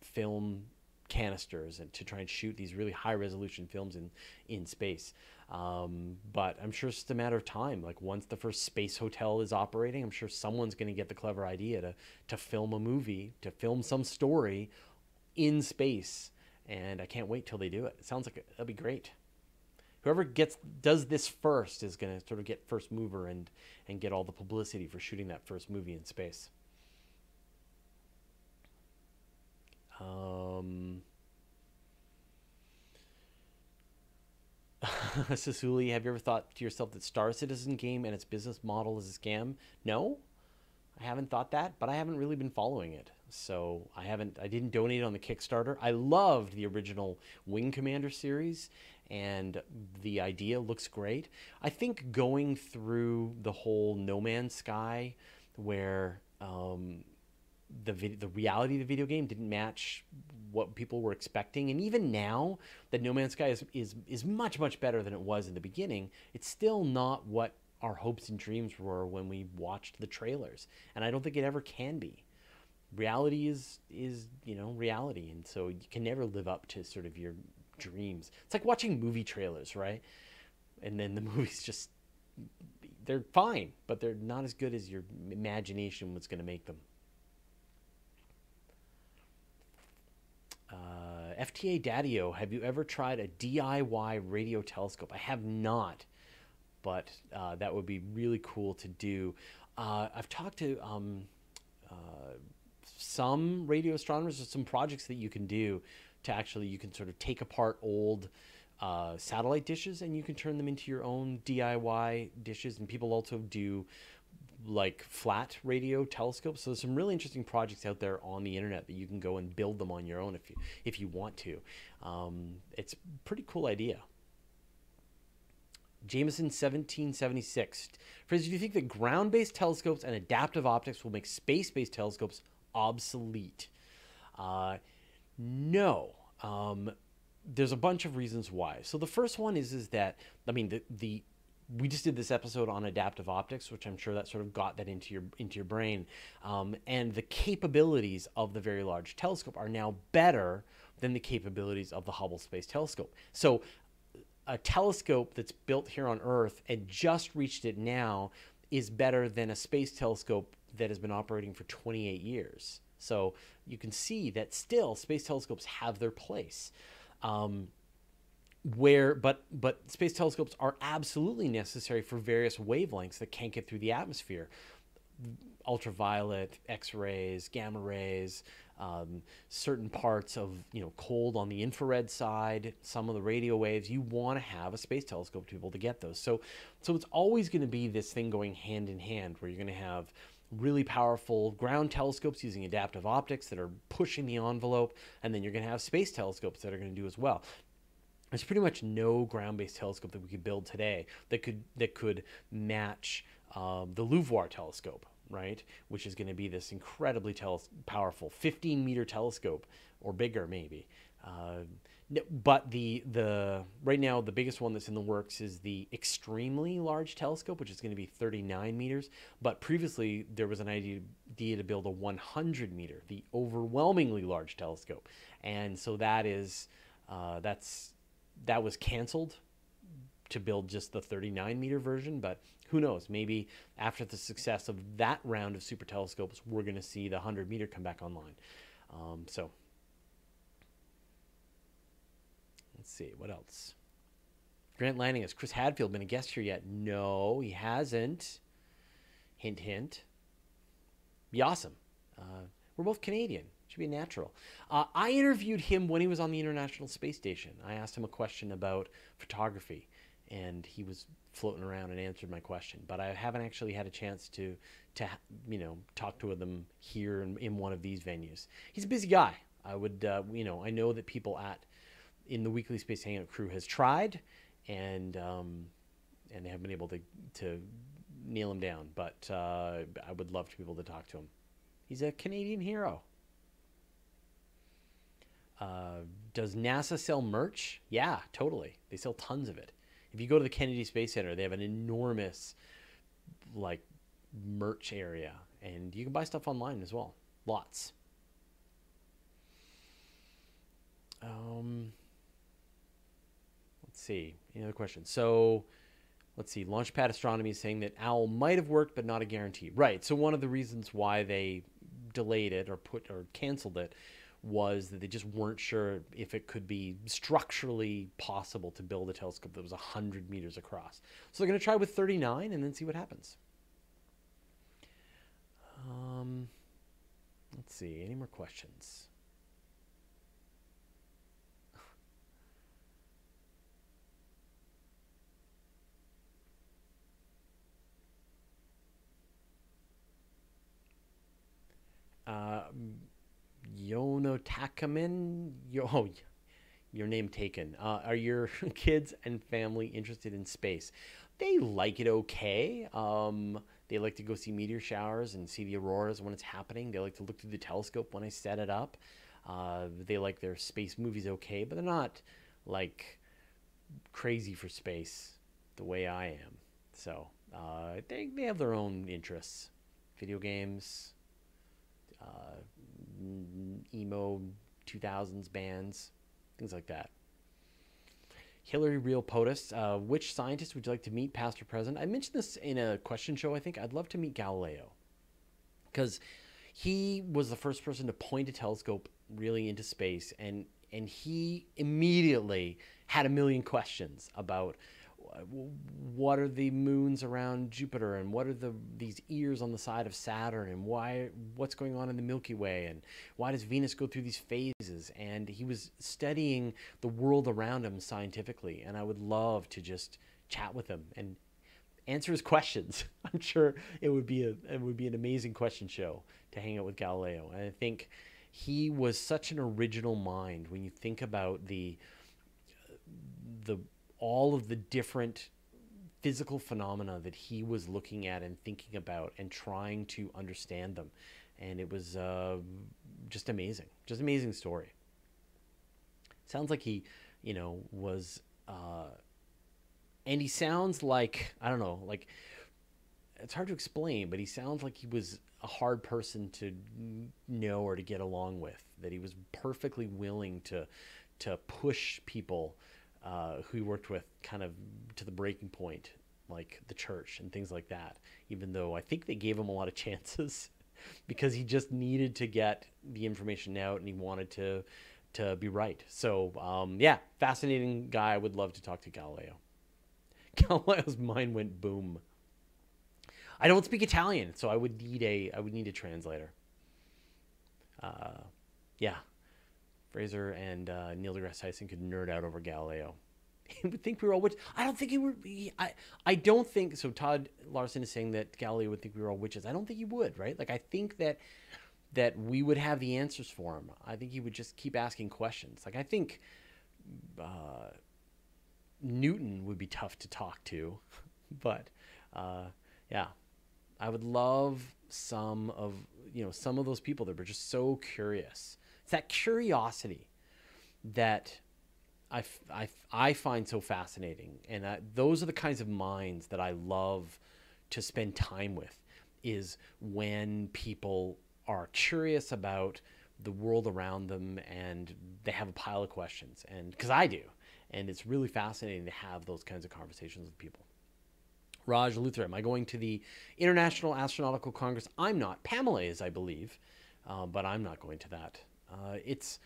film canisters and to try and shoot these really high resolution films in in space. Um, but I'm sure it's just a matter of time. Like once the first space hotel is operating, I'm sure someone's going to get the clever idea to to film a movie, to film some story in space, and I can't wait till they do it. It sounds like it, that'll be great. Whoever gets does this first is going to sort of get first mover and and get all the publicity for shooting that first movie in space. Um, Sasuli, have you ever thought to yourself that Star Citizen game and its business model is a scam? No, I haven't thought that, but I haven't really been following it. So I haven't, I didn't donate on the Kickstarter. I loved the original Wing Commander series, and the idea looks great. I think going through the whole No Man's Sky, where um, the vid- the reality of the video game didn't match what people were expecting, and even now that No Man's Sky is is is much much better than it was in the beginning, it's still not what our hopes and dreams were when we watched the trailers, and I don't think it ever can be reality is is you know reality. And so you can never live up to sort of your dreams. It's like watching movie trailers right? And then the movies just they're fine but they're not as good as your imagination was going to make them. Uh, fta daddio have you ever tried a diy radio telescope? I have not but uh, that would be really cool to do. Uh, i've talked to um, uh, some radio astronomers or some projects that you can do to actually you can sort of take apart old uh, satellite dishes and you can turn them into your own DIY dishes. And people also do like flat radio telescopes. So there's some really interesting projects out there on the internet that you can go and build them on your own if you if you want to. Um, it's a pretty cool idea. Jameson 1776. Fraser, do you think that ground based telescopes and adaptive optics will make space based telescopes obsolete? Uh, no. Um, there's a bunch of reasons why. So the first one is is that I mean the the we just did this episode on adaptive optics, which I'm sure that sort of got that into your into your brain, um, and the capabilities of the Very Large Telescope are now better than the capabilities of the Hubble Space Telescope. So a telescope that's built here on Earth and just reached it now is better than a space telescope that has been operating for 28 years. So you can see that still space telescopes have their place. Um, where but but space telescopes are absolutely necessary for various wavelengths that can't get through the atmosphere ultraviolet x-rays gamma rays um, certain parts of you know cold on the infrared side, some of the radio waves. You want to have a space telescope to be able to get those. So, so it's always going to be this thing going hand in hand, where you're going to have really powerful ground telescopes using adaptive optics that are pushing the envelope, and then you're going to have space telescopes that are going to do as well. There's pretty much no ground-based telescope that we could build today that could that could match um, the LUVOIR telescope right? Which is going to be this incredibly powerful 15 meter telescope or bigger, maybe. Uh, but the the right now the biggest one that's in the works is the extremely large telescope, which is going to be 39 meters. But previously there was an idea, to build a 100 meter, the overwhelmingly large telescope, and so that is uh, that's that was canceled to build just the 39 meter version. But who knows? Maybe after the success of that round of super telescopes, we're going to see the 100 meter come back online. Um, so Let's see, what else? Grant Lanning, has Chris Hadfield been a guest here yet? No, he hasn't. Hint, hint. Be awesome. Uh, we're both Canadian. Should be natural. Uh, I interviewed him when he was on the International Space Station. I asked him a question about photography, and he was floating around and answered my question. But I haven't actually had a chance to, to you know, talk to them here in, in one of these venues. He's a busy guy. I would, uh, you know, I know that people at in the weekly Space Hangout crew has tried, and um, and they haven't been able to to nail him down. But uh, I would love to be able to talk to him. He's a Canadian hero. Uh, does NASA sell merch? Yeah, totally. They sell tons of it. If you go to the Kennedy Space Center, they have an enormous like merch area, and you can buy stuff online as well. Lots. Um, see. Any other questions? So let's see. Launchpad Astronomy is saying that OWL might have worked, but not a guarantee. Right. So one of the reasons why they delayed it or put or canceled it was that they just weren't sure if it could be structurally possible to build a telescope that was 100 meters across. So they're going to try with 39 and then see what happens. Um, let's see. Any more questions? Uh. Yo, oh, your name taken. Uh, are your kids and family interested in space? They like it okay. Um, they like to go see meteor showers and see the auroras when it's happening. They like to look through the telescope when I set it up. Uh, they like their space movies okay, but they're not like crazy for space the way I am. So uh, they, they have their own interests video games, uh, emo 2000s bands, things like that. Hillary Real POTUS, uh, which scientist would you like to meet, past or present? I mentioned this in a question show, I think. I'd love to meet Galileo because he was the first person to point a telescope really into space, and, and he immediately had a million questions about what are the moons around Jupiter and what are the these ears on the side of Saturn and why what's going on in the Milky Way and why does Venus go through these phases and he was studying the world around him scientifically and I would love to just chat with him and answer his questions. I'm sure it would be a it would be an amazing question show to hang out with Galileo and I think he was such an original mind when you think about the the all of the different physical phenomena that he was looking at and thinking about and trying to understand them. And it was uh, just amazing, just amazing story. Sounds like he, you know, was, uh, and he sounds like, I don't know, like, it's hard to explain, but he sounds like he was a hard person to know or to get along with. That he was perfectly willing to to push people uh, who he worked with kind of to the breaking point, like the church and things like that. Even though I think they gave him a lot of chances because he just needed to get the information out and he wanted to to be right. So um, yeah, fascinating guy. I would love to talk to Galileo. Galileo's mind went boom. I don't speak Italian, so I would need a I would need a translator. Uh, yeah, Fraser and uh, Neil deGrasse Tyson could nerd out over Galileo. He would think we were all witches. I don't think he would. I I don't think so. Todd Larson is saying that Galileo would think we were all witches. I don't think he would. Right? Like I think that that we would have the answers for him. I think he would just keep asking questions. Like I think uh, Newton would be tough to talk to, but uh, yeah, I would love some of you know some of those people that were just so curious it's that curiosity that I I find so fascinating. And uh, those are the kinds of minds that I love to spend time with is when people are curious about the world around them and they have a pile of questions. And because I do. And it's really fascinating to have those kinds of conversations with people. Raj Luther, am I going to the International Astronautical Congress? I'm not. Pamela is, I believe, uh, but I'm not going to that. Uh, it's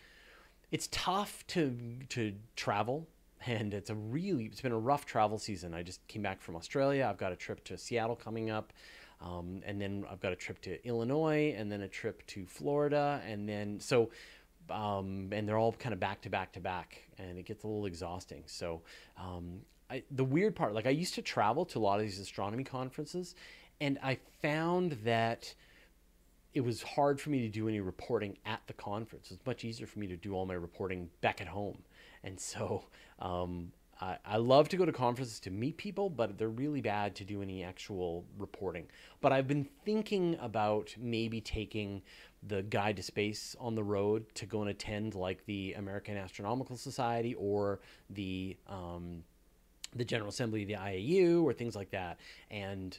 it's tough to to travel, and it's a really it's been a rough travel season. I just came back from Australia. I've got a trip to Seattle coming up, um, and then I've got a trip to Illinois, and then a trip to Florida, and then so. Um, and they're all kind of back to back to back, and it gets a little exhausting. So, um, I, the weird part, like I used to travel to a lot of these astronomy conferences, and I found that it was hard for me to do any reporting at the conference. It's much easier for me to do all my reporting back at home. And so um, I, I, love to go to conferences to meet people, but they're really bad to do any actual reporting. But I've been thinking about maybe taking the guide to space on the road to go and attend like the American Astronomical Society or the um, the General Assembly of the IAU or things like that, and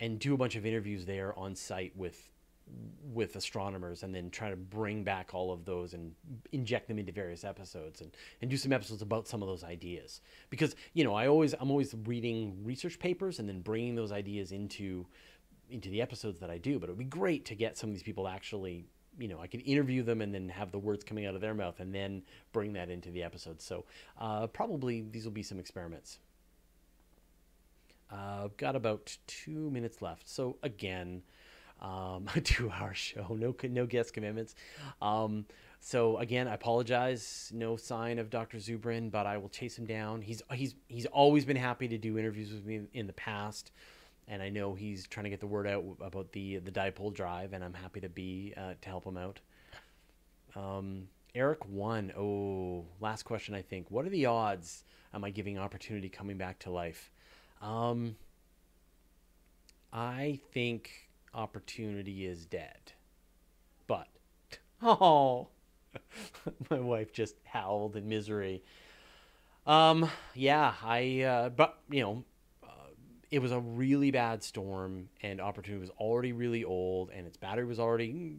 and do a bunch of interviews there on site with with astronomers and then try to bring back all of those and inject them into various episodes and, and do some episodes about some of those ideas. Because you know i always i'm always reading research papers and then bringing those ideas into into the episodes that i do. But it would be great to get some of these people actually you know i could interview them and then have the words coming out of their mouth and then bring that into the episode so uh, probably these will be some experiments. Uh, I've got about two minutes left. So again, um, a two-hour show, no no guest commitments. Um, so again, I apologize. No sign of Dr. Zubrin, but I will chase him down. He's he's he's always been happy to do interviews with me in the past, and I know he's trying to get the word out about the the dipole drive, and I'm happy to be uh, to help him out. Um, Eric one. Oh, last question. I think. What are the odds? Am I giving opportunity coming back to life? Um, I think opportunity is dead. But, oh, my wife just howled in misery. Um, yeah, I, uh, but, you know, uh, it was a really bad storm and opportunity was already really old and its battery was already,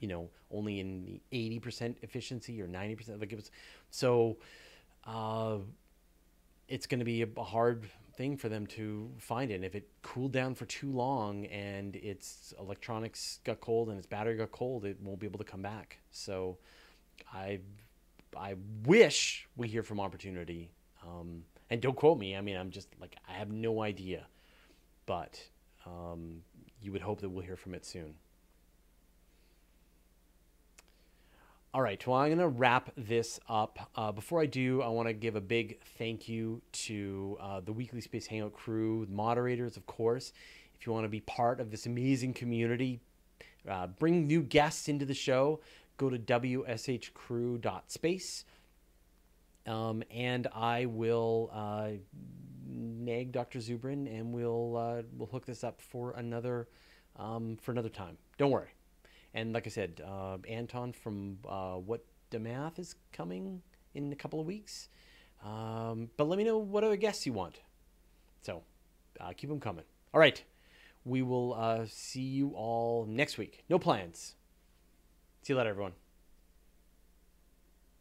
you know, only in the 80% efficiency or 90%. Like it was, so, uh, it's going to be a hard thing for them to find it. And if it cooled down for too long and its electronics got cold and its battery got cold, it won't be able to come back. So I I wish we hear from Opportunity. Um, and don't quote me. I mean, I'm just like I have no idea, but um, you would hope that we'll hear from it soon. All right, well, I'm going to wrap this up. Uh, before I do, I want to give a big thank you to uh, the Weekly Space Hangout crew, moderators, of course. If you want to be part of this amazing community, uh, bring new guests into the show, go to wshcrew.space. Um, and I will uh, nag Dr. Zubrin, and we'll uh, we'll hook this up for another um, for another time. Don't worry. And like I said, uh, Anton from uh, What the Math is coming in a couple of weeks. Um, but let me know what other guests you want. So uh, keep them coming. All right. We will uh, see you all next week. No plans. See you later, everyone.